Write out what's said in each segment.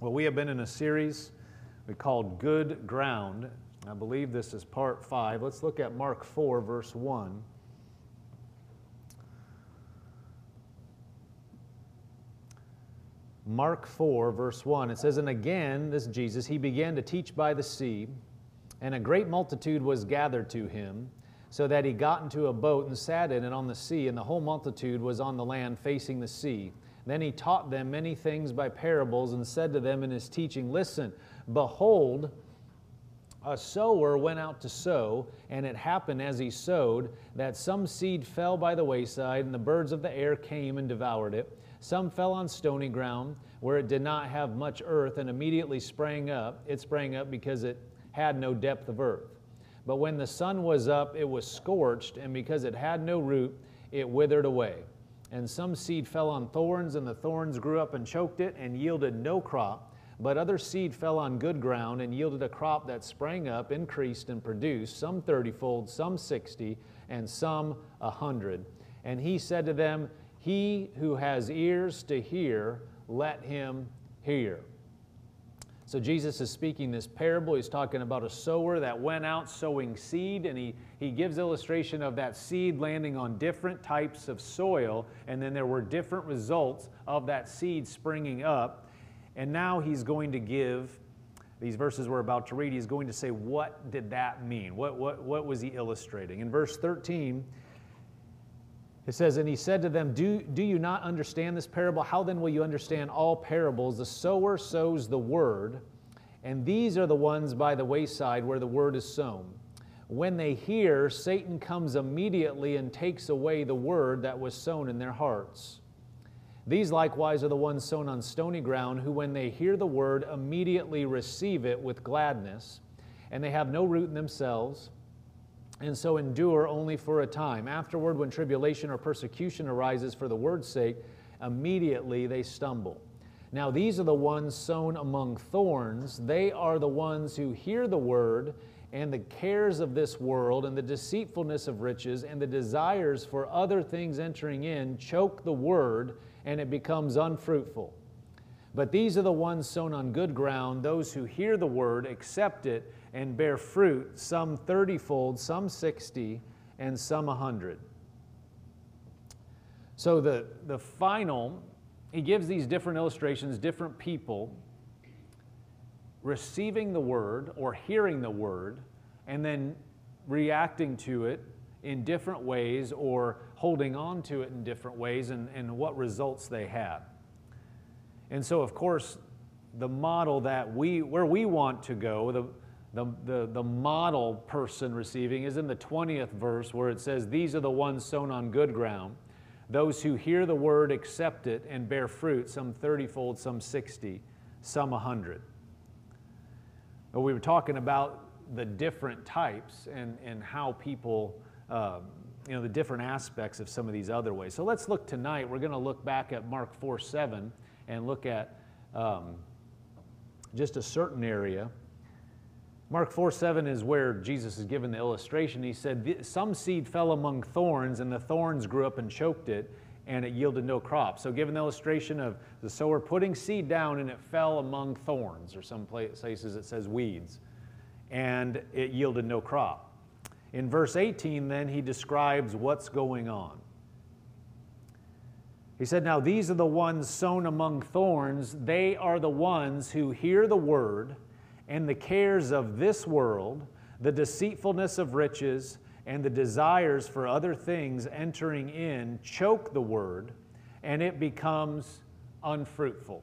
Well, we have been in a series we called Good Ground. I believe this is part five. Let's look at Mark 4, verse 1. Mark 4, verse 1. It says, And again, this Jesus, he began to teach by the sea, and a great multitude was gathered to him, so that he got into a boat and sat in it on the sea, and the whole multitude was on the land facing the sea. Then he taught them many things by parables, and said to them in his teaching, Listen, behold, a sower went out to sow, and it happened as he sowed that some seed fell by the wayside, and the birds of the air came and devoured it. Some fell on stony ground, where it did not have much earth, and immediately sprang up. It sprang up because it had no depth of earth. But when the sun was up, it was scorched, and because it had no root, it withered away. And some seed fell on thorns, and the thorns grew up and choked it, and yielded no crop. But other seed fell on good ground and yielded a crop that sprang up, increased, and produced, some thirtyfold, some sixty, and some a hundred. And he said to them, He who has ears to hear, let him hear. So Jesus is speaking this parable. He's talking about a sower that went out sowing seed, and he, he gives illustration of that seed landing on different types of soil, and then there were different results of that seed springing up. And now he's going to give these verses we're about to read, he's going to say, What did that mean? What, what, what was he illustrating? In verse 13, it says, And he said to them, do, do you not understand this parable? How then will you understand all parables? The sower sows the word, and these are the ones by the wayside where the word is sown. When they hear, Satan comes immediately and takes away the word that was sown in their hearts. These likewise are the ones sown on stony ground, who, when they hear the word, immediately receive it with gladness, and they have no root in themselves, and so endure only for a time. Afterward, when tribulation or persecution arises for the word's sake, immediately they stumble. Now, these are the ones sown among thorns. They are the ones who hear the word, and the cares of this world, and the deceitfulness of riches, and the desires for other things entering in choke the word and it becomes unfruitful. But these are the ones sown on good ground, those who hear the word, accept it, and bear fruit, some thirtyfold, some sixty, and some a hundred. So the, the final, he gives these different illustrations, different people receiving the word or hearing the word, and then reacting to it in different ways or holding on to it in different ways and, and what results they had. And so, of course, the model that we, where we want to go, the, the, the, the model person receiving is in the 20th verse where it says, These are the ones sown on good ground, those who hear the word, accept it, and bear fruit, some 30 fold, some 60, some 100. But we were talking about the different types and, and how people um, you know, the different aspects of some of these other ways. So let's look tonight. We're going to look back at Mark 4 7 and look at um, just a certain area. Mark 4 7 is where Jesus is given the illustration. He said, Some seed fell among thorns, and the thorns grew up and choked it, and it yielded no crop. So, given the illustration of the sower putting seed down and it fell among thorns, or some places it says weeds, and it yielded no crop. In verse 18, then, he describes what's going on. He said, Now these are the ones sown among thorns. They are the ones who hear the word, and the cares of this world, the deceitfulness of riches, and the desires for other things entering in choke the word, and it becomes unfruitful.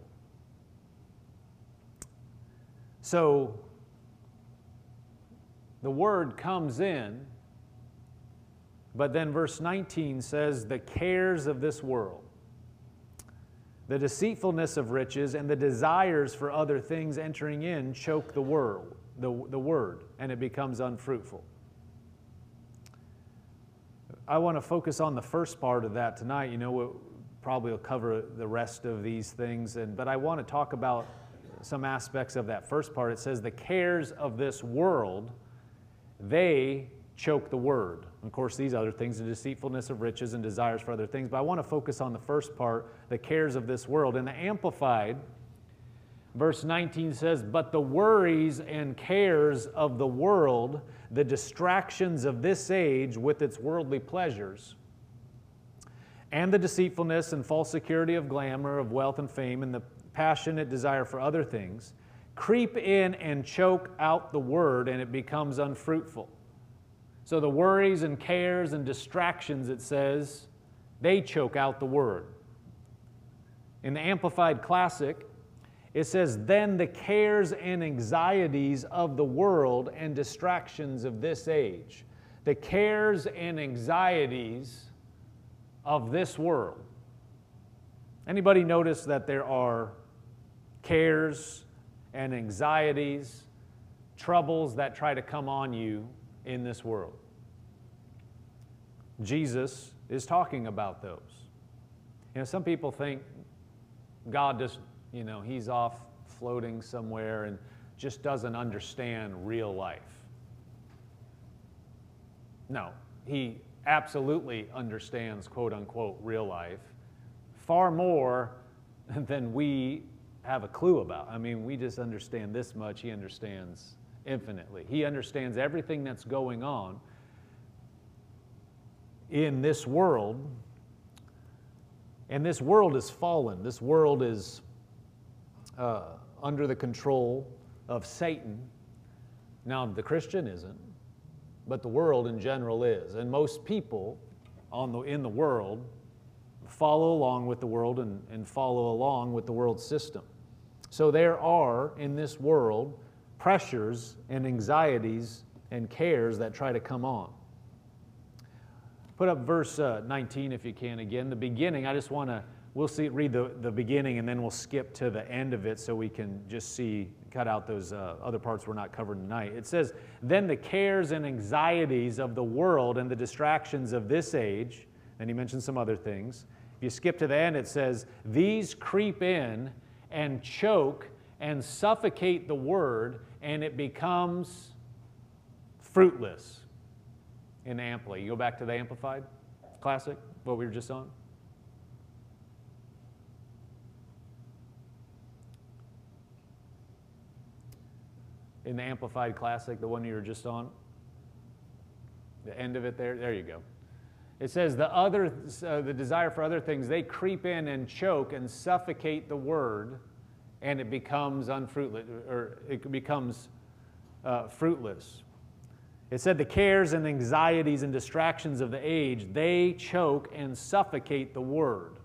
So, the word comes in, but then verse 19 says, the cares of this world, the deceitfulness of riches, and the desires for other things entering in choke the word, the, the word, and it becomes unfruitful. I want to focus on the first part of that tonight. You know, we'll probably will cover the rest of these things, and, but I want to talk about some aspects of that first part. It says, the cares of this world they choke the word. Of course, these other things, the deceitfulness of riches and desires for other things. But I want to focus on the first part, the cares of this world. And the Amplified Verse 19 says, But the worries and cares of the world, the distractions of this age with its worldly pleasures, and the deceitfulness and false security of glamour, of wealth and fame, and the passionate desire for other things, creep in and choke out the word, and it becomes unfruitful. So the worries and cares and distractions, it says, they choke out the word. In the Amplified Classic, it says, Then the cares and anxieties of the world and distractions of this age. The cares and anxieties of this world. Anybody notice that there are cares and anxieties, troubles that try to come on you in this world? Jesus is talking about those. You know, some people think God just, you know, he's off floating somewhere and just doesn't understand real life. No, he absolutely understands, quote unquote, real life far more than we have a clue about. I mean, we just understand this much, he understands infinitely. He understands everything that's going on in this world. And this world is fallen. This world is uh, under the control of Satan. Now, the Christian isn't, but the world in general is. And most people on the, in the world follow along with the world and, and follow along with the world system. So there are in this world pressures and anxieties and cares that try to come on. Put up verse uh, 19 if you can again. The beginning, I just want to, we'll see, read the, the beginning and then we'll skip to the end of it so we can just see, cut out those uh, other parts we're not covering tonight. It says, Then the cares and anxieties of the world and the distractions of this age, and he mentions some other things. If you skip to the end, it says, These creep in and choke and suffocate the word, and it becomes fruitless in Ampli. You go back to the Amplified Classic, what we were just on. In the Amplified Classic, the one you were just on, the end of it there, there you go. It says the other, uh, the desire for other things, they creep in and choke and suffocate the word, and it becomes unfruitless, or it becomes uh, fruitless. It said the cares and anxieties and distractions of the age, they choke and suffocate the word.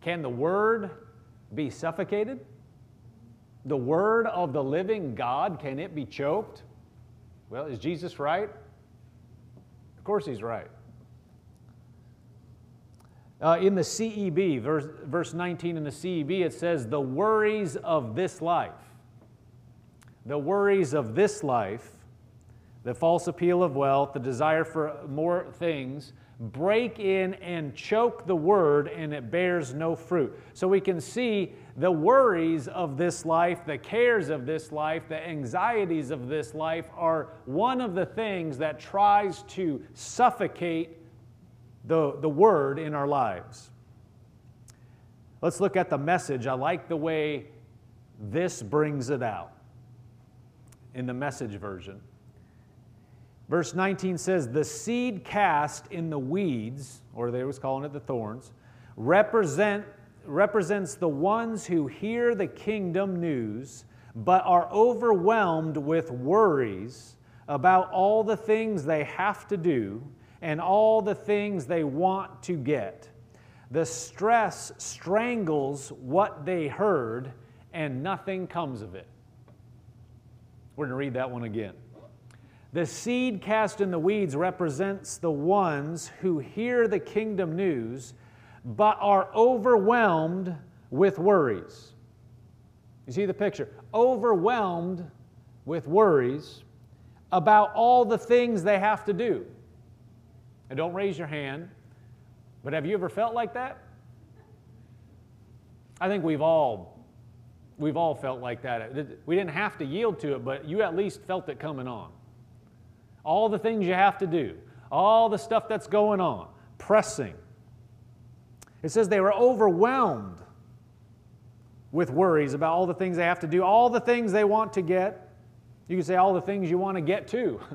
Can the word be suffocated? The word of the living God, can it be choked? Well, is Jesus right? Of course he's right. Uh, in the CEB, verse, verse 19 in the CEB, it says, The worries of this life. The worries of this life the false appeal of wealth, the desire for more things, break in and choke the word and it bears no fruit. So we can see the worries of this life, the cares of this life, the anxieties of this life are one of the things that tries to suffocate the, the word in our lives. Let's look at the message. I like the way this brings it out in the message version. Verse 19 says, The seed cast in the weeds, or they was calling it the thorns, represent, represents the ones who hear the kingdom news but are overwhelmed with worries about all the things they have to do and all the things they want to get. The stress strangles what they heard, and nothing comes of it. We're going to read that one again. The seed cast in the weeds represents the ones who hear the kingdom news but are overwhelmed with worries. You see the picture? Overwhelmed with worries about all the things they have to do. And don't raise your hand, but have you ever felt like that? I think we've all we've all felt like that. We didn't have to yield to it, but you at least felt it coming on all the things you have to do, all the stuff that's going on, pressing. It says they were overwhelmed with worries about all the things they have to do, all the things they want to get. You can say all the things you want to get to.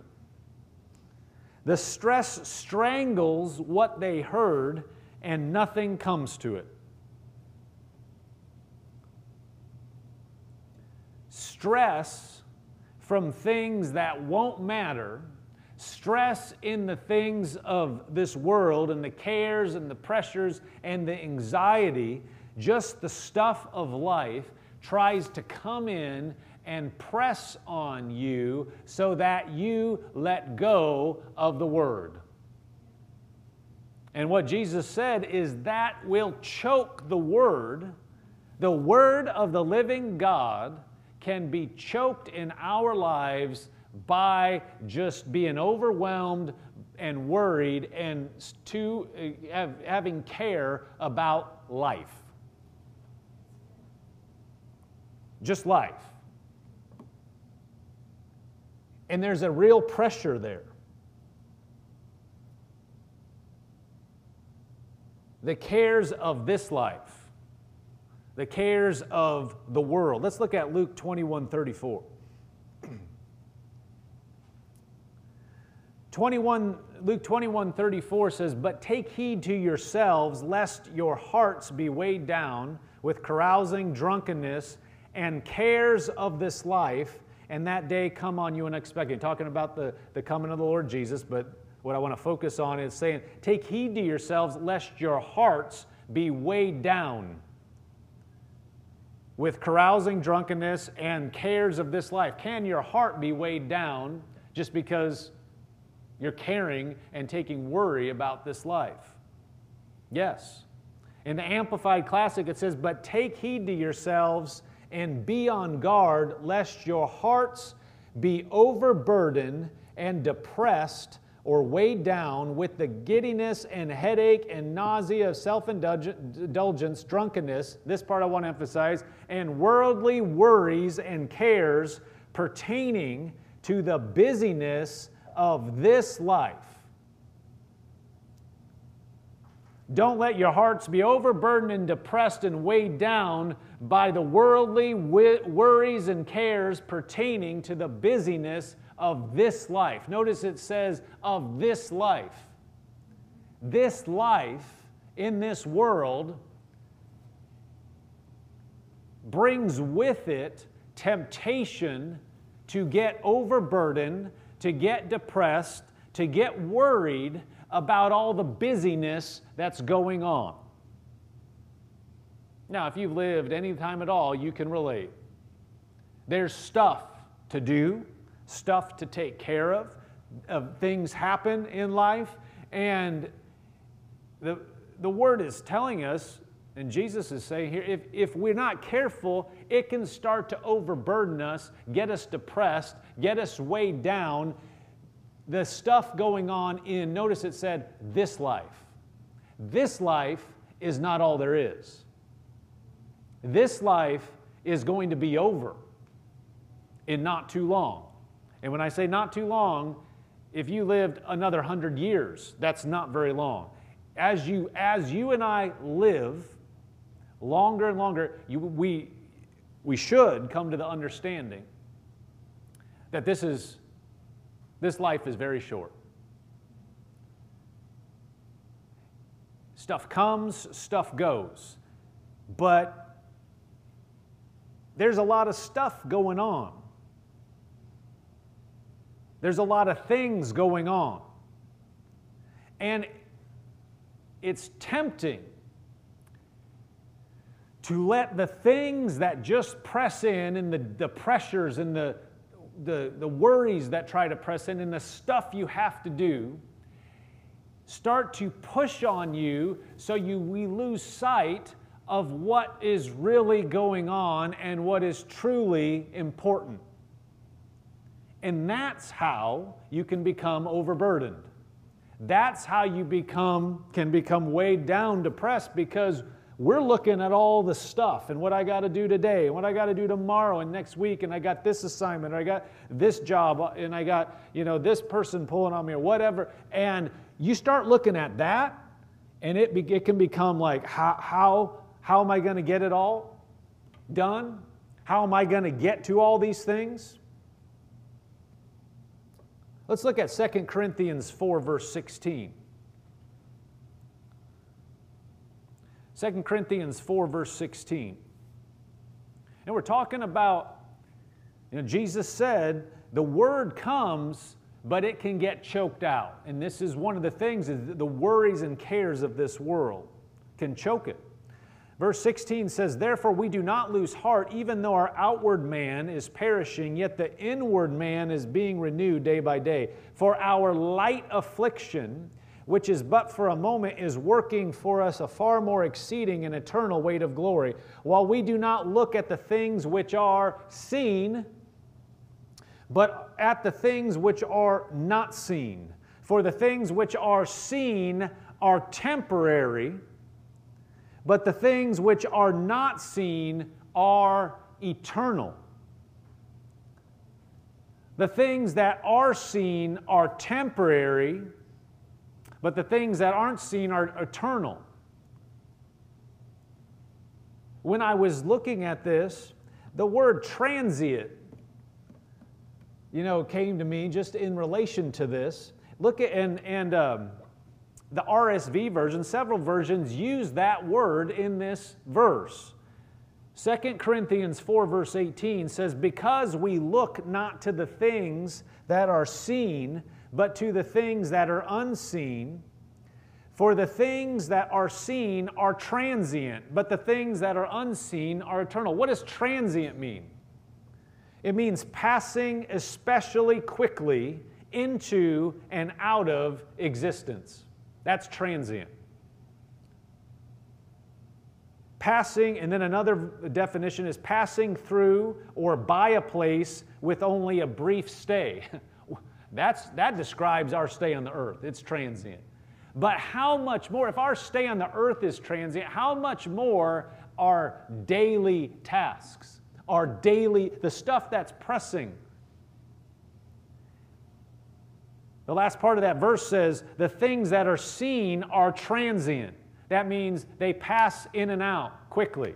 The stress strangles what they heard and nothing comes to it. Stress from things that won't matter, stress in the things of this world and the cares and the pressures and the anxiety, just the stuff of life tries to come in and press on you so that you let go of the word. And what Jesus said is that will choke the word. The word of the living God can be choked in our lives by just being overwhelmed and worried and to uh, having care about life. Just life. And there's a real pressure there. The cares of this life, the cares of the world. Let's look at Luke 21 34. 21, Luke 21 34 says, But take heed to yourselves, lest your hearts be weighed down with carousing, drunkenness, and cares of this life and that day come on you unexpectedly. Talking about the, the coming of the Lord Jesus, but what I want to focus on is saying, Take heed to yourselves, lest your hearts be weighed down with carousing, drunkenness, and cares of this life. Can your heart be weighed down just because you're caring and taking worry about this life? Yes. In the Amplified Classic, it says, But take heed to yourselves and be on guard lest your hearts be overburdened and depressed or weighed down with the giddiness and headache and nausea of self indulgence, drunkenness, this part I want to emphasize, and worldly worries and cares pertaining to the busyness of this life. Don't let your hearts be overburdened and depressed and weighed down by the worldly worries and cares pertaining to the busyness of this life. Notice it says, of this life. This life in this world brings with it temptation to get overburdened, to get depressed, to get worried about all the busyness that's going on. Now, if you've lived any time at all, you can relate. There's stuff to do, stuff to take care of, things happen in life, and the, the word is telling us, and Jesus is saying here, if, if we're not careful, it can start to overburden us, get us depressed, get us weighed down, the stuff going on in, notice it said, this life. This life is not all there is. This life is going to be over in not too long. And when I say not too long, if you lived another hundred years, that's not very long. As you, as you and I live longer and longer, you, we, we should come to the understanding that this is this life is very short. Stuff comes, stuff goes. But there's a lot of stuff going on. There's a lot of things going on. And it's tempting to let the things that just press in and the, the pressures and the, the, the worries that try to press in and the stuff you have to do start to push on you so you we lose sight of what is really going on and what is truly important. And that's how you can become overburdened. That's how you become can become weighed down, depressed because we're looking at all the stuff and what I got to do today and what I got to do tomorrow and next week and I got this assignment or I got this job and I got, you know, this person pulling on me or whatever. And you start looking at that and it, be, it can become like, how, how, how am I going to get it all? done? How am I going to get to all these things? Let's look at 2 Corinthians 4, verse 16. 2 Corinthians 4, verse 16. And we're talking about, you know, Jesus said, the word comes, but it can get choked out. And this is one of the things is the worries and cares of this world can choke it. Verse 16 says, Therefore we do not lose heart, even though our outward man is perishing, yet the inward man is being renewed day by day. For our light affliction, which is but for a moment, is working for us a far more exceeding and eternal weight of glory. While we do not look at the things which are seen, but at the things which are not seen. For the things which are seen are temporary but the things which are not seen are eternal. The things that are seen are temporary, but the things that aren't seen are eternal. When I was looking at this, the word transient, you know, came to me just in relation to this. Look at, and, and um, the RSV version, several versions use that word in this verse. 2 Corinthians 4, verse 18 says, Because we look not to the things that are seen, but to the things that are unseen. For the things that are seen are transient, but the things that are unseen are eternal. What does transient mean? It means passing especially quickly into and out of existence. That's transient. Passing, and then another definition is passing through or by a place with only a brief stay. That's, that describes our stay on the earth. It's transient. But how much more, if our stay on the earth is transient, how much more our daily tasks, our daily, the stuff that's pressing, The last part of that verse says, the things that are seen are transient. That means they pass in and out quickly.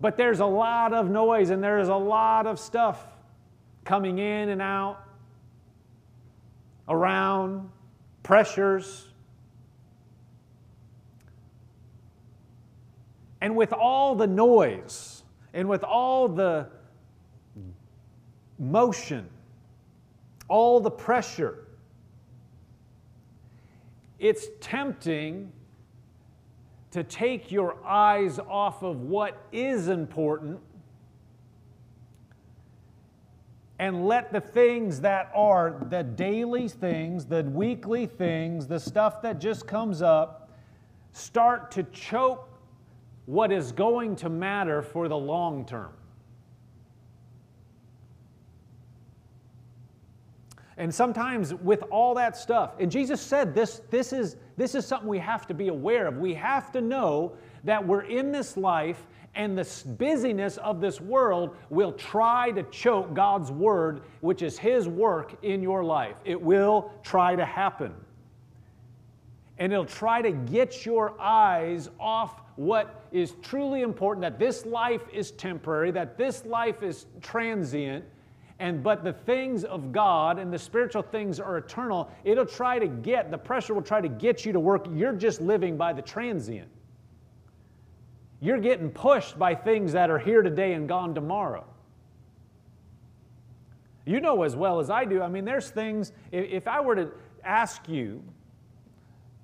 But there's a lot of noise and there's a lot of stuff coming in and out, around, pressures. And with all the noise and with all the motion, all the pressure. It's tempting to take your eyes off of what is important and let the things that are the daily things, the weekly things, the stuff that just comes up, start to choke what is going to matter for the long term. And sometimes with all that stuff, and Jesus said this, this, is, this is something we have to be aware of. We have to know that we're in this life and the busyness of this world will try to choke God's word, which is His work in your life. It will try to happen. And it'll try to get your eyes off what is truly important that this life is temporary, that this life is transient, and but the things of God and the spiritual things are eternal, it'll try to get, the pressure will try to get you to work. You're just living by the transient. You're getting pushed by things that are here today and gone tomorrow. You know as well as I do. I mean, there's things, if I were to ask you,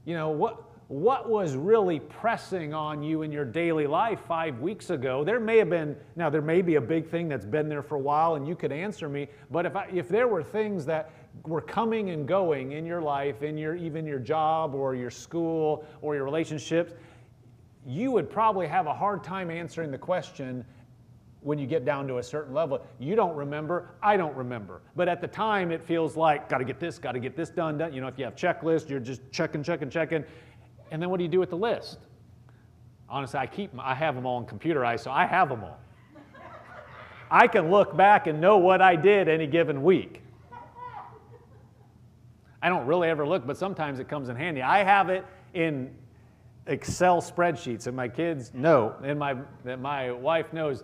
you know, what, what was really pressing on you in your daily life five weeks ago. There may have been, now there may be a big thing that's been there for a while and you could answer me, but if, I, if there were things that were coming and going in your life, in your, even your job or your school or your relationships, you would probably have a hard time answering the question when you get down to a certain level. You don't remember, I don't remember. But at the time, it feels like, got to get this, got to get this done, done. You know, if you have checklists, you're just checking, checking, checking. And then what do you do with the list? Honestly, I keep I have them all computerized, so I have them all. I can look back and know what I did any given week. I don't really ever look, but sometimes it comes in handy. I have it in Excel spreadsheets, and my kids know, and my, that my wife knows,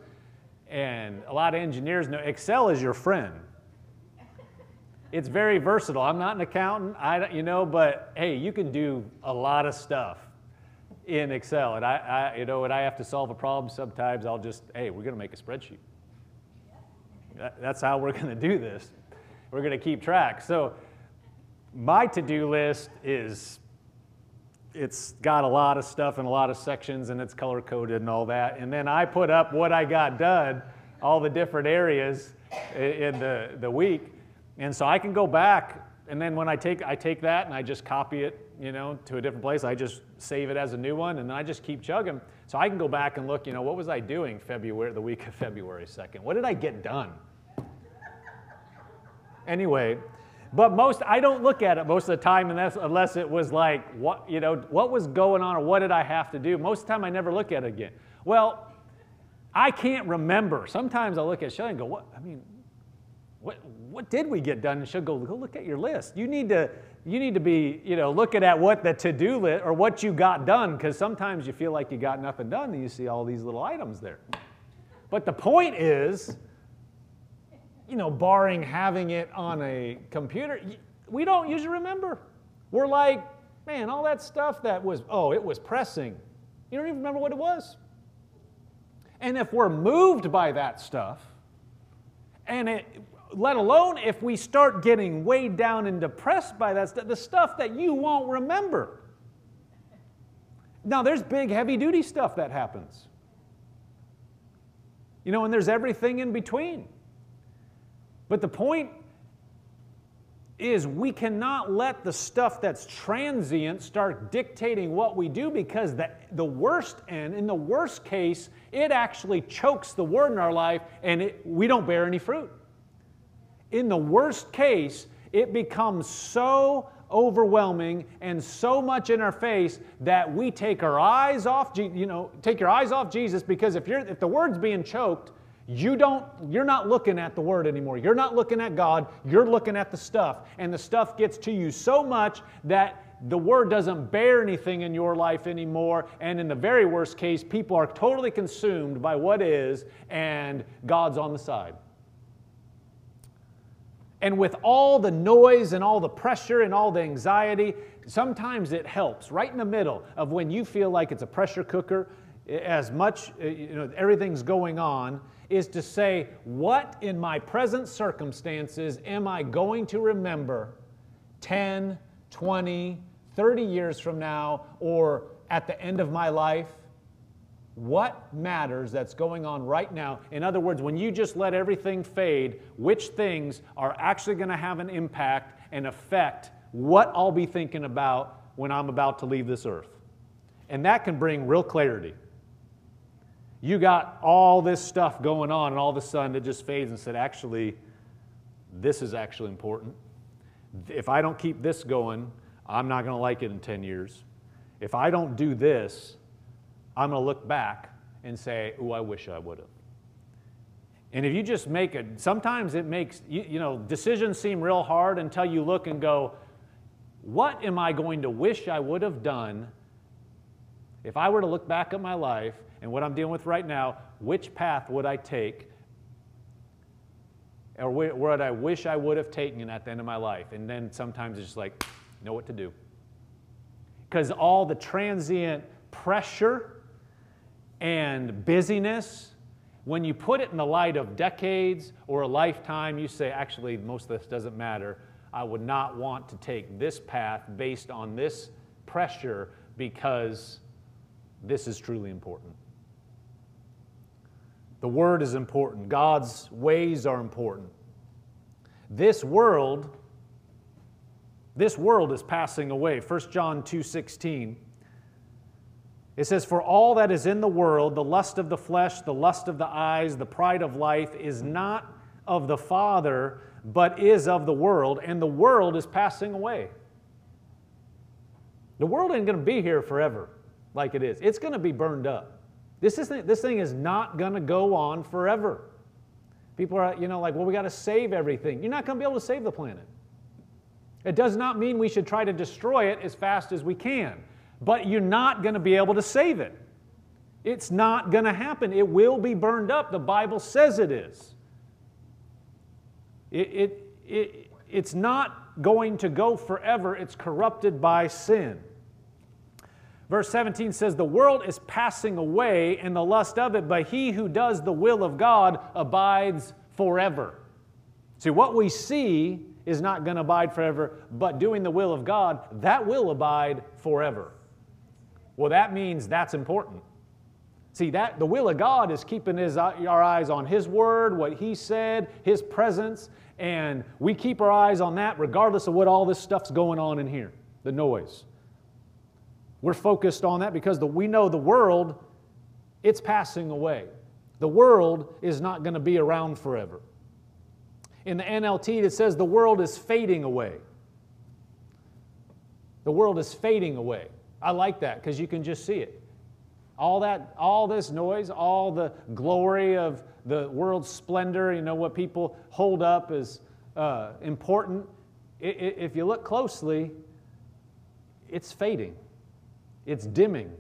and a lot of engineers know, Excel is your friend. It's very versatile. I'm not an accountant, I, you know, but hey, you can do a lot of stuff in Excel. And I, I, you know, when I have to solve a problem, sometimes I'll just, hey, we're going to make a spreadsheet. That, that's how we're going to do this. We're going to keep track. So my to-do list is it's got a lot of stuff and a lot of sections and it's color coded and all that. And then I put up what I got done, all the different areas in the, the week. And so I can go back and then when I take, I take that and I just copy it, you know, to a different place. I just save it as a new one and then I just keep chugging. So I can go back and look, you know, what was I doing February, the week of February 2nd? What did I get done? Anyway, but most, I don't look at it most of the time unless, unless it was like, what, you know, what was going on or what did I have to do? Most of the time I never look at it again. Well, I can't remember. Sometimes I'll look at Shelly and go, what, I mean, what, what did we get done? And she'll go, go look at your list. You need to, you need to be, you know, looking at what the to-do list or what you got done because sometimes you feel like you got nothing done and you see all these little items there. But the point is, you know, barring having it on a computer, we don't usually remember. We're like, man, all that stuff that was, oh, it was pressing. You don't even remember what it was. And if we're moved by that stuff, and it, let alone if we start getting weighed down and depressed by that stuff, the stuff that you won't remember. Now, there's big, heavy duty stuff that happens. You know, and there's everything in between. But the point is, we cannot let the stuff that's transient start dictating what we do because the, the worst end, in the worst case, it actually chokes the word in our life and it, we don't bear any fruit. In the worst case, it becomes so overwhelming and so much in our face that we take our eyes off you know take your eyes off jesus because if you're if the word's being choked you don't, you're not looking at the word anymore. You're not looking at God. You're looking at the stuff. And the stuff gets to you so much that the word doesn't bear anything in your life anymore. And in the very worst case, people are totally consumed by what is, and God's on the side. And with all the noise and all the pressure and all the anxiety, sometimes it helps right in the middle of when you feel like it's a pressure cooker, as much, uh, you know, everything's going on is to say, what in my present circumstances am I going to remember 10, 20, 30 years from now, or at the end of my life? What matters that's going on right now? In other words, when you just let everything fade, which things are actually going to have an impact and affect what I'll be thinking about when I'm about to leave this earth? And that can bring real clarity you got all this stuff going on, and all of a sudden it just fades and said, actually, this is actually important. If I don't keep this going, I'm not going to like it in 10 years. If I don't do this, I'm going to look back and say, oh, I wish I would have. And if you just make it, sometimes it makes, you, you know, decisions seem real hard until you look and go, what am I going to wish I would have done if I were to look back at my life and what I'm dealing with right now, which path would I take? Or what I wish I would have taken at the end of my life? And then sometimes it's just like, know what to do. Because all the transient pressure and busyness, when you put it in the light of decades or a lifetime, you say, actually, most of this doesn't matter. I would not want to take this path based on this pressure because this is truly important. The Word is important. God's ways are important. This world, this world is passing away. 1 John 2:16. It says, For all that is in the world, the lust of the flesh, the lust of the eyes, the pride of life, is not of the Father, but is of the world, and the world is passing away. The world ain't going to be here forever like it is, it's going to be burned up. This, is, this thing is not going to go on forever. People are, you know, like, well, we got to save everything. You're not going to be able to save the planet. It does not mean we should try to destroy it as fast as we can. But you're not going to be able to save it. It's not going to happen. It will be burned up. The Bible says it is. It, it, it, it's not going to go forever, it's corrupted by sin. Verse 17 says, The world is passing away and the lust of it, but he who does the will of God abides forever. See, what we see is not going to abide forever, but doing the will of God, that will abide forever. Well, that means that's important. See, that the will of God is keeping his, our eyes on His Word, what He said, His presence, and we keep our eyes on that regardless of what all this stuff's going on in here, the noise. We're focused on that because the, we know the world, it's passing away. The world is not going to be around forever. In the NLT, it says the world is fading away. The world is fading away. I like that because you can just see it. All that, all this noise, all the glory of the world's splendor, you know, what people hold up as uh, important. if you look closely, it's fading. It's dimming.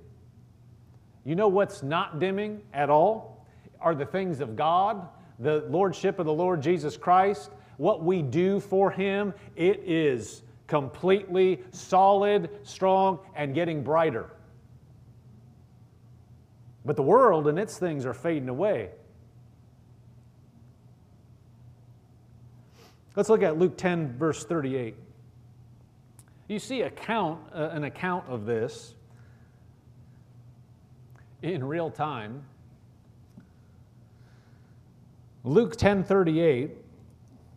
You know what's not dimming at all? Are the things of God, the Lordship of the Lord Jesus Christ, what we do for Him. It is completely solid, strong, and getting brighter. But the world and its things are fading away. Let's look at Luke 10, verse 38. You see account, uh, an account of this in real time. Luke 10:38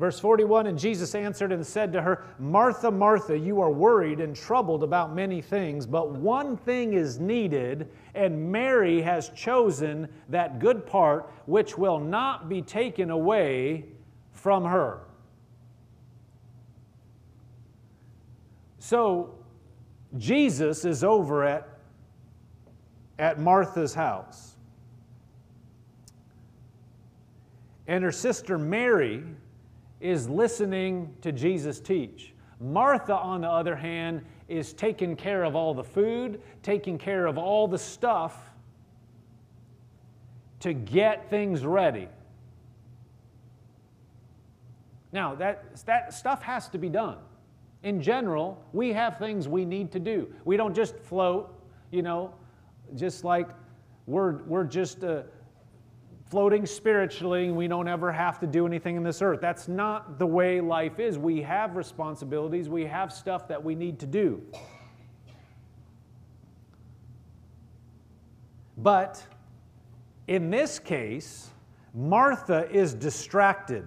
Verse 41 And Jesus answered and said to her, Martha, Martha, you are worried and troubled about many things, but one thing is needed, and Mary has chosen that good part which will not be taken away from her. So, Jesus is over at at Martha's house. And her sister Mary is listening to Jesus teach. Martha, on the other hand, is taking care of all the food, taking care of all the stuff to get things ready. Now, that, that stuff has to be done. In general, we have things we need to do. We don't just float, you know, just like we're, we're just uh, floating spiritually we don't ever have to do anything in this earth. That's not the way life is. We have responsibilities, we have stuff that we need to do. But in this case, Martha is distracted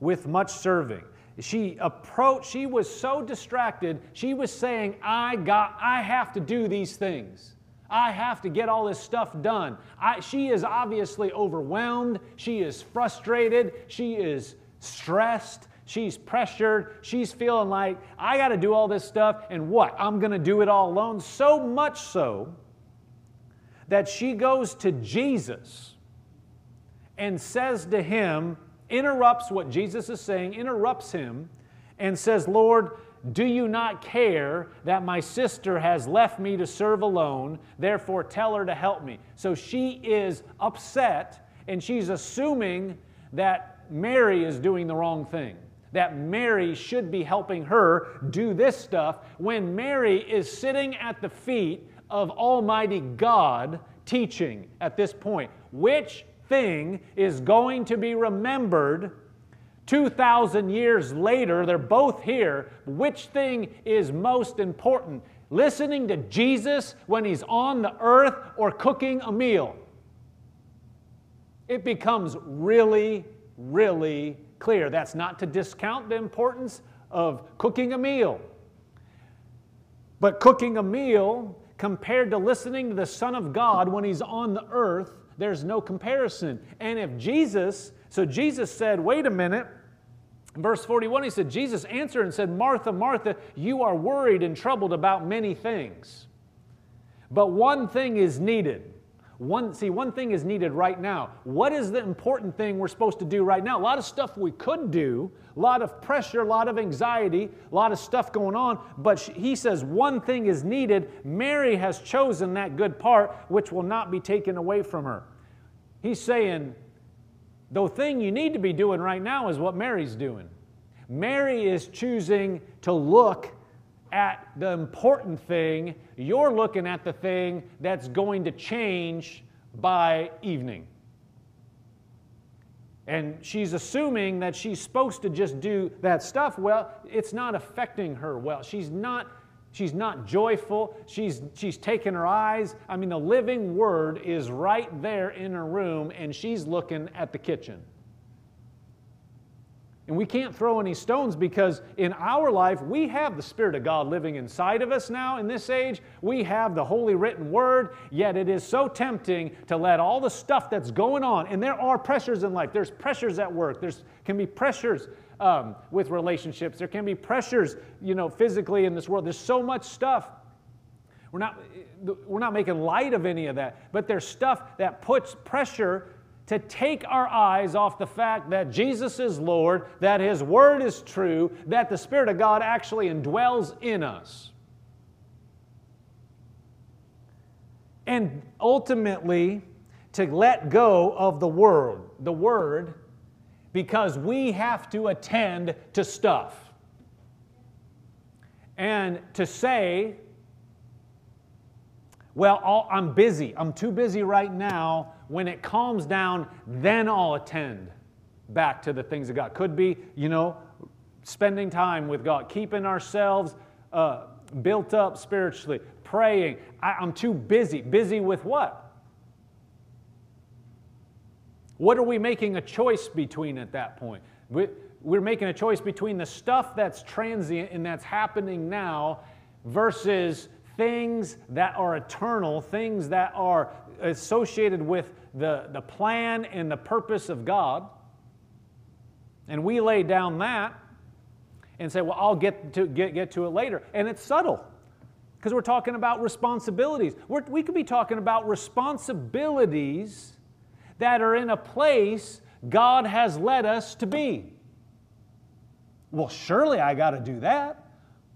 with much serving. She approached, she was so distracted, she was saying, I got, I have to do these things. I have to get all this stuff done. I, she is obviously overwhelmed. She is frustrated. She is stressed. She's pressured. She's feeling like, I got to do all this stuff, and what? I'm going to do it all alone. So much so that she goes to Jesus and says to him, interrupts what Jesus is saying, interrupts him, and says, Lord, do you not care that my sister has left me to serve alone? Therefore, tell her to help me. So she is upset and she's assuming that Mary is doing the wrong thing, that Mary should be helping her do this stuff when Mary is sitting at the feet of Almighty God teaching at this point. Which thing is going to be remembered? 2,000 years later, they're both here. Which thing is most important? Listening to Jesus when he's on the earth or cooking a meal? It becomes really, really clear. That's not to discount the importance of cooking a meal. But cooking a meal compared to listening to the Son of God when he's on the earth, there's no comparison. And if Jesus, so Jesus said, wait a minute, verse 41, he said, Jesus answered and said, Martha, Martha, you are worried and troubled about many things. But one thing is needed. One, see, one thing is needed right now. What is the important thing we're supposed to do right now? A lot of stuff we could do, a lot of pressure, a lot of anxiety, a lot of stuff going on, but he says one thing is needed. Mary has chosen that good part, which will not be taken away from her. He's saying, the thing you need to be doing right now is what Mary's doing. Mary is choosing to look at the important thing, you're looking at the thing that's going to change by evening. And she's assuming that she's supposed to just do that stuff. Well, it's not affecting her well. She's not she's not joyful. She's she's taking her eyes. I mean, the living word is right there in her room and she's looking at the kitchen. And we can't throw any stones because in our life, we have the Spirit of God living inside of us now in this age. We have the Holy Written Word, yet it is so tempting to let all the stuff that's going on, and there are pressures in life. There's pressures at work, there can be pressures um, with relationships, there can be pressures, you know, physically in this world. There's so much stuff. We're not, we're not making light of any of that, but there's stuff that puts pressure to take our eyes off the fact that Jesus is Lord, that His Word is true, that the Spirit of God actually indwells in us. And ultimately, to let go of the Word, the Word, because we have to attend to stuff. And to say, well, I'm busy. I'm too busy right now when it calms down, then I'll attend back to the things of God. Could be, you know, spending time with God, keeping ourselves uh, built up spiritually, praying. I, I'm too busy. Busy with what? What are we making a choice between at that point? We're making a choice between the stuff that's transient and that's happening now versus things that are eternal, things that are associated with the, the plan and the purpose of God. And we lay down that and say, well, I'll get to, get, get to it later. And it's subtle because we're talking about responsibilities. We're, we could be talking about responsibilities that are in a place God has led us to be. Well, surely I got to do that.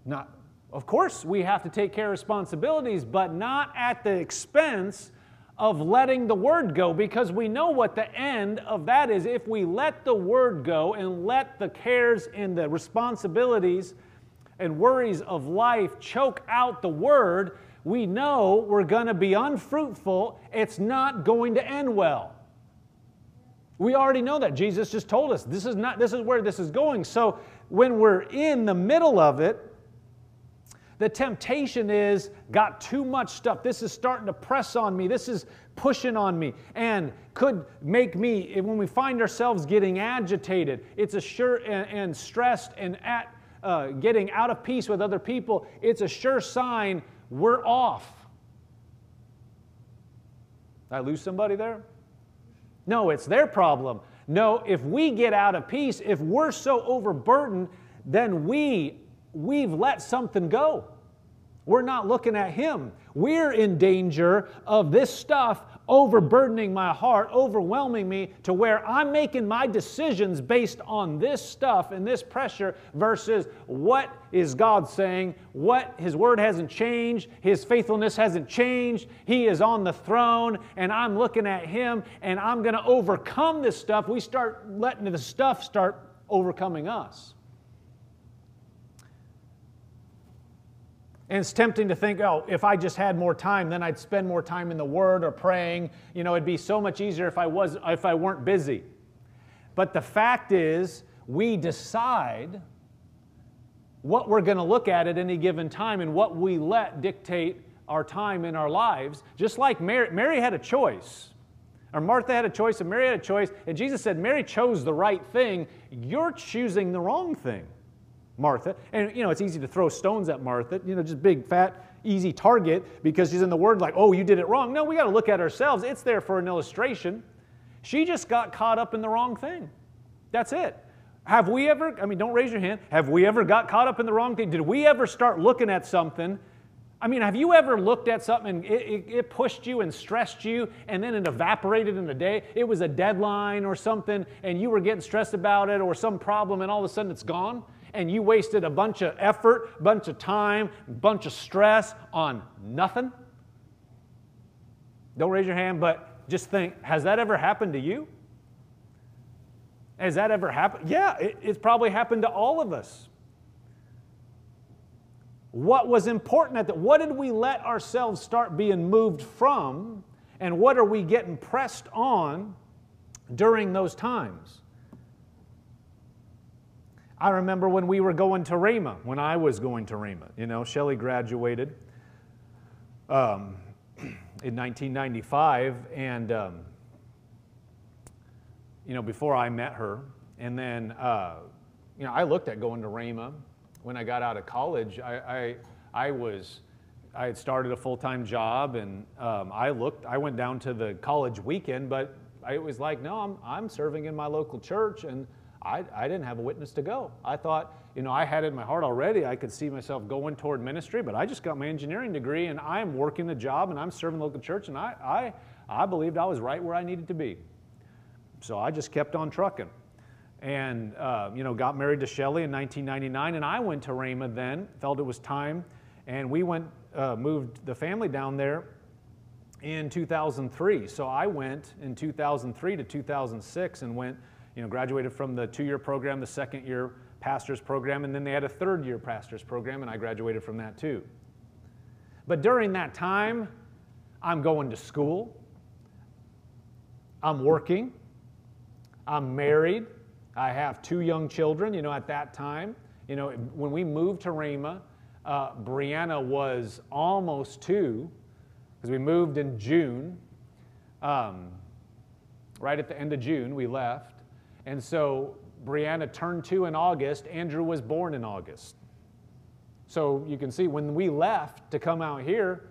Not, of course, we have to take care of responsibilities, but not at the expense of letting the word go because we know what the end of that is. If we let the word go and let the cares and the responsibilities and worries of life choke out the word, we know we're going to be unfruitful. It's not going to end well. We already know that. Jesus just told us this is not this is where this is going. So when we're in the middle of it, the temptation is got too much stuff. This is starting to press on me. This is pushing on me and could make me, when we find ourselves getting agitated, it's a sure and, and stressed and at, uh, getting out of peace with other people, it's a sure sign we're off. Did I lose somebody there? No, it's their problem. No, if we get out of peace, if we're so overburdened, then we we've let something go. We're not looking at Him. We're in danger of this stuff overburdening my heart, overwhelming me to where I'm making my decisions based on this stuff and this pressure versus what is God saying, what His Word hasn't changed, His faithfulness hasn't changed, He is on the throne, and I'm looking at Him and I'm going to overcome this stuff. We start letting the stuff start overcoming us. And it's tempting to think, oh, if I just had more time, then I'd spend more time in the Word or praying. You know, it'd be so much easier if I was if I weren't busy. But the fact is, we decide what we're going to look at at any given time and what we let dictate our time in our lives. Just like Mary, Mary had a choice. Or Martha had a choice and Mary had a choice. And Jesus said, Mary chose the right thing. You're choosing the wrong thing. Martha. And, you know, it's easy to throw stones at Martha, you know, just big, fat, easy target because she's in the word like, oh, you did it wrong. No, we got to look at ourselves. It's there for an illustration. She just got caught up in the wrong thing. That's it. Have we ever, I mean, don't raise your hand, have we ever got caught up in the wrong thing? Did we ever start looking at something? I mean, have you ever looked at something and it, it, it, pushed you and stressed you and then it evaporated in a day? It was a deadline or something and you were getting stressed about it or some problem and all of a sudden it's gone and you wasted a bunch of effort, a bunch of time, a bunch of stress on nothing? Don't raise your hand, but just think has that ever happened to you? Has that ever happened? Yeah, it, it's probably happened to all of us. What was important at that? What did we let ourselves start being moved from? And what are we getting pressed on during those times? I remember when we were going to Rhema, when I was going to Rhema. You know, Shelly graduated um, in 1995, and um, you know, before I met her. And then, uh, you know, I looked at going to Rhema when I got out of college. I, I, I was, I had started a full-time job and um, I looked, I went down to the college weekend, but I was like, no, I'm, I'm serving in my local church and I, I didn't have a witness to go. I thought, you know, I had it in my heart already. I could see myself going toward ministry, but I just got my engineering degree and I'm working the job and I'm serving the local church and I, I, I believed I was right where I needed to be. So I just kept on trucking. And, uh, you know, got married to Shelly in 1999, and I went to Rhema then, felt it was time, and we went, uh, moved the family down there in 2003. So I went in 2003 to 2006 and went, you know, graduated from the two year program, the second year pastor's program, and then they had a third year pastor's program, and I graduated from that too. But during that time, I'm going to school, I'm working, I'm married. I have two young children, you know, at that time. You know, when we moved to Rhema, uh, Brianna was almost two, because we moved in June. Um, right at the end of June, we left. And so Brianna turned two in August. Andrew was born in August. So you can see when we left to come out here,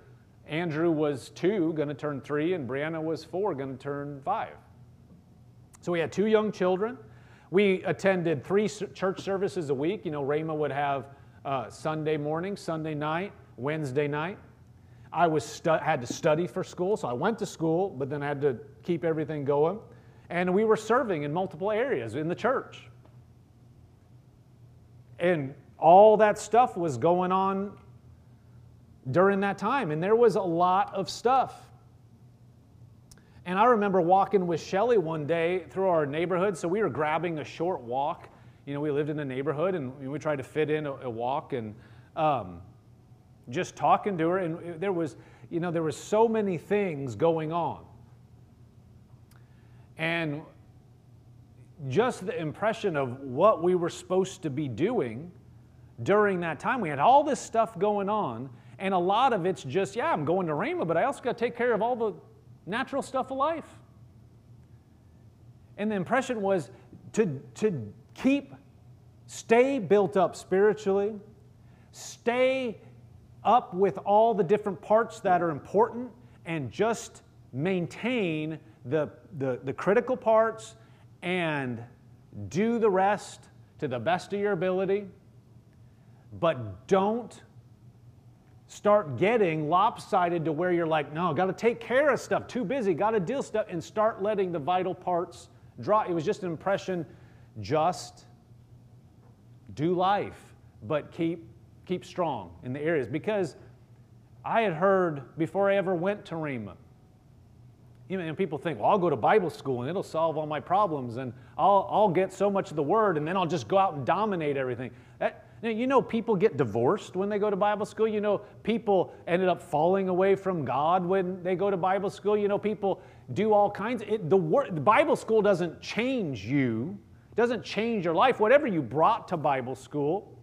Andrew was two, going to turn three, and Brianna was four, going to turn five. So we had two young children. We attended three church services a week. You know, Rhema would have uh, Sunday morning, Sunday night, Wednesday night. I was stu- had to study for school, so I went to school, but then I had to keep everything going. And we were serving in multiple areas in the church. And all that stuff was going on during that time. And there was a lot of stuff. And I remember walking with Shelly one day through our neighborhood. So we were grabbing a short walk. You know, we lived in a neighborhood and we tried to fit in a, a walk and um, just talking to her. And there was, you know, there was so many things going on. And just the impression of what we were supposed to be doing during that time. We had all this stuff going on, and a lot of it's just, yeah, I'm going to Rhema, but I also got to take care of all the natural stuff of life. And the impression was to, to keep, stay built up spiritually, stay up with all the different parts that are important, and just maintain the, the, the critical parts and do the rest to the best of your ability. But don't start getting lopsided to where you're like, no, got to take care of stuff, too busy, got to deal stuff, and start letting the vital parts drop. It was just an impression, just do life, but keep keep strong in the areas because I had heard before I ever went to Rhema. You know, and people think, well, I'll go to Bible school and it'll solve all my problems and I'll, I'll get so much of the word and then I'll just go out and dominate everything. That, you know, people get divorced when they go to Bible school. You know, people ended up falling away from God when they go to Bible school. You know, people do all kinds. It, the, word, the Bible school doesn't change you, doesn't change your life. Whatever you brought to Bible school,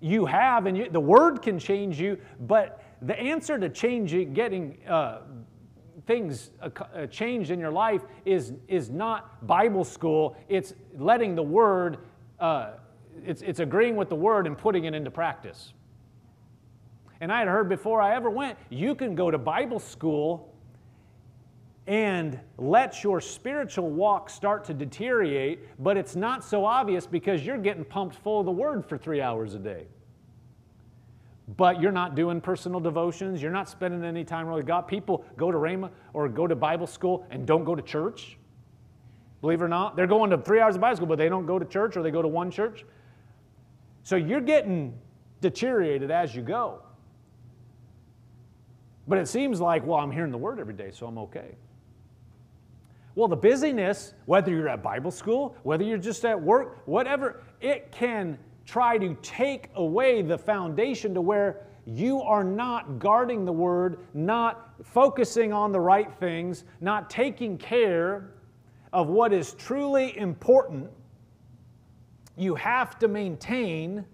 you have, and you, the Word can change you. But the answer to changing, getting uh, things uh, uh, changed in your life is, is not Bible school. It's letting the Word uh, it's, it's agreeing with the word and putting it into practice. And I had heard before I ever went, you can go to Bible school and let your spiritual walk start to deteriorate, but it's not so obvious because you're getting pumped full of the word for three hours a day. But you're not doing personal devotions, you're not spending any time with God. People go to Rhema or go to Bible school and don't go to church. Believe it or not, they're going to three hours of Bible school, but they don't go to church or they go to one church. So you're getting deteriorated as you go. But it seems like, well, I'm hearing the word every day, so I'm okay. Well, the busyness, whether you're at Bible school, whether you're just at work, whatever, it can try to take away the foundation to where you are not guarding the word, not focusing on the right things, not taking care of what is truly important. You have to maintain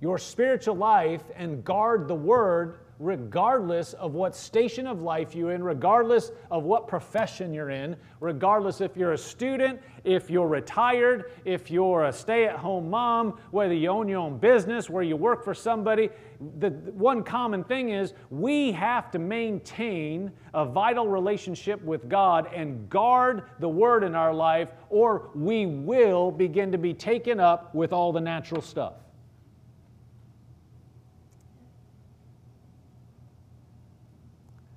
your spiritual life and guard the word regardless of what station of life you're in, regardless of what profession you're in, regardless if you're a student, if you're retired, if you're a stay at home mom, whether you own your own business, where you work for somebody. The one common thing is we have to maintain a vital relationship with God and guard the Word in our life, or we will begin to be taken up with all the natural stuff.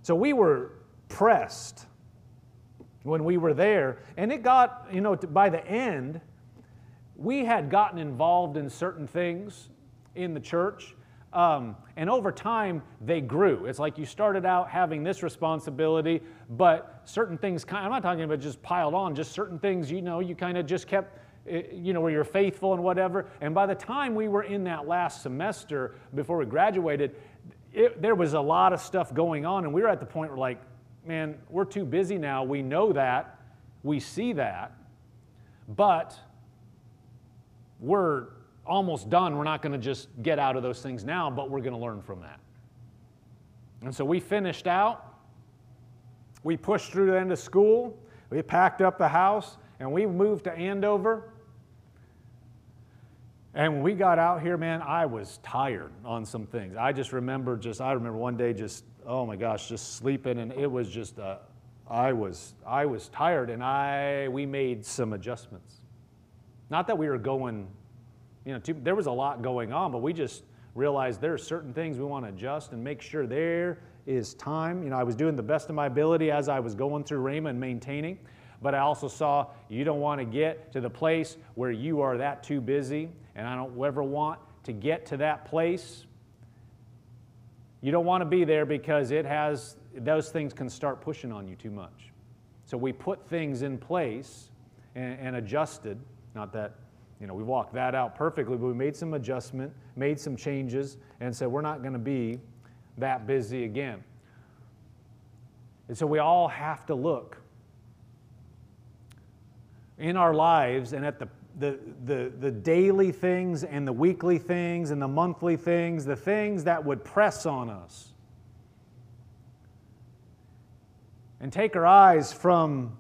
So we were pressed when we were there, and it got, you know, by the end, we had gotten involved in certain things in the church. Um, and over time, they grew. It's like you started out having this responsibility, but certain things, I'm not talking about just piled on, just certain things, you know, you kind of just kept, eh, you know, where you're faithful and whatever. And by the time we were in that last semester before we graduated, it, there was a lot of stuff going on, and we were at the point where, like, man, we're too busy now. We know that, we see that, but we're almost done. We're not going to just get out of those things now, but we're going to learn from that. And so we finished out. We pushed through the end of school. We packed up the house and we moved to Andover. And when we got out here, man, I was tired on some things. I just remember just, I remember one day just, oh my gosh, just sleeping and it was just, uh, I was, I was tired and I, we made some adjustments. Not that we were going, you know, too, there was a lot going on, but we just realized there are certain things we want to adjust and make sure there is time. You know, I was doing the best of my ability as I was going through Rhema and maintaining, but I also saw you don't want to get to the place where you are that too busy and I don't ever want to get to that place. You don't want to be there because it has, those things can start pushing on you too much. So we put things in place and, and adjusted. Not that, you know, we walked that out perfectly, but we made some adjustment, made some changes, and said we're not going to be that busy again. And so we all have to look in our lives and at the the, the, the daily things and the weekly things and the monthly things, the things that would press on us. And take our eyes from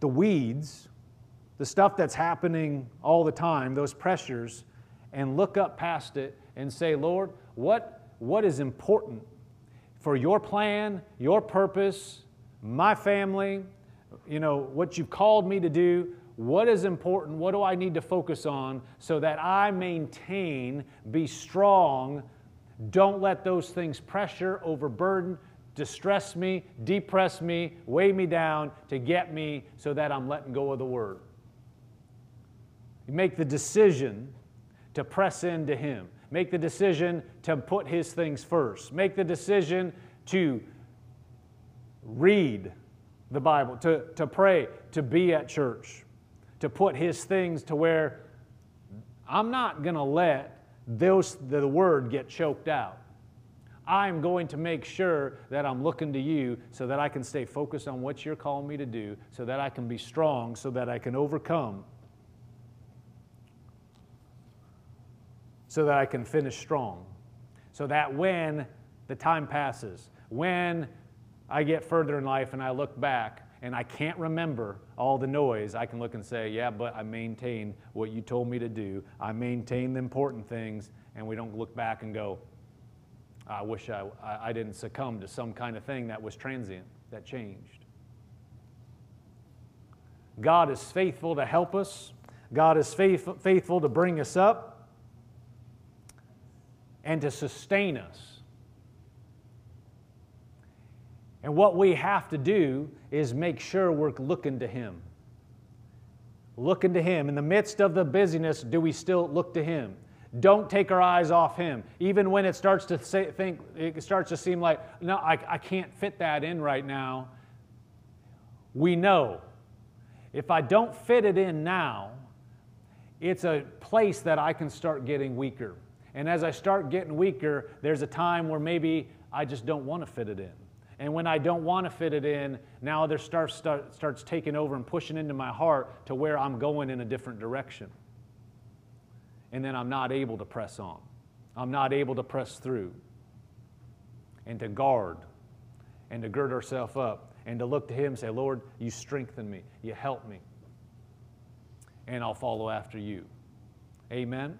the weeds, the stuff that's happening all the time, those pressures, and look up past it and say, Lord, what, what is important for your plan, your purpose, my family, you know, what you've called me to do? What is important? What do I need to focus on so that I maintain, be strong? Don't let those things pressure, overburden, distress me, depress me, weigh me down to get me so that I'm letting go of the word. You make the decision to press into Him. Make the decision to put His things first. Make the decision to read the Bible, to, to pray, to be at church to put his things to where I'm not going to let those, the word get choked out. I'm going to make sure that I'm looking to you so that I can stay focused on what you're calling me to do, so that I can be strong, so that I can overcome, so that I can finish strong. So that when the time passes, when I get further in life and I look back and I can't remember all the noise, I can look and say, Yeah, but I maintained what you told me to do. I maintained the important things, and we don't look back and go, I wish I, I didn't succumb to some kind of thing that was transient, that changed. God is faithful to help us, God is faith, faithful to bring us up and to sustain us. And what we have to do is make sure we're looking to Him. Looking to Him. In the midst of the busyness, do we still look to Him? Don't take our eyes off Him. Even when it starts to say, think, it starts to seem like, no, I, I can't fit that in right now. We know if I don't fit it in now, it's a place that I can start getting weaker. And as I start getting weaker, there's a time where maybe I just don't want to fit it in. And when I don't want to fit it in, now there starts, start, starts taking over and pushing into my heart to where I'm going in a different direction. And then I'm not able to press on. I'm not able to press through and to guard and to gird ourselves up and to look to Him and say, Lord, you strengthen me, you help me, and I'll follow after you. Amen.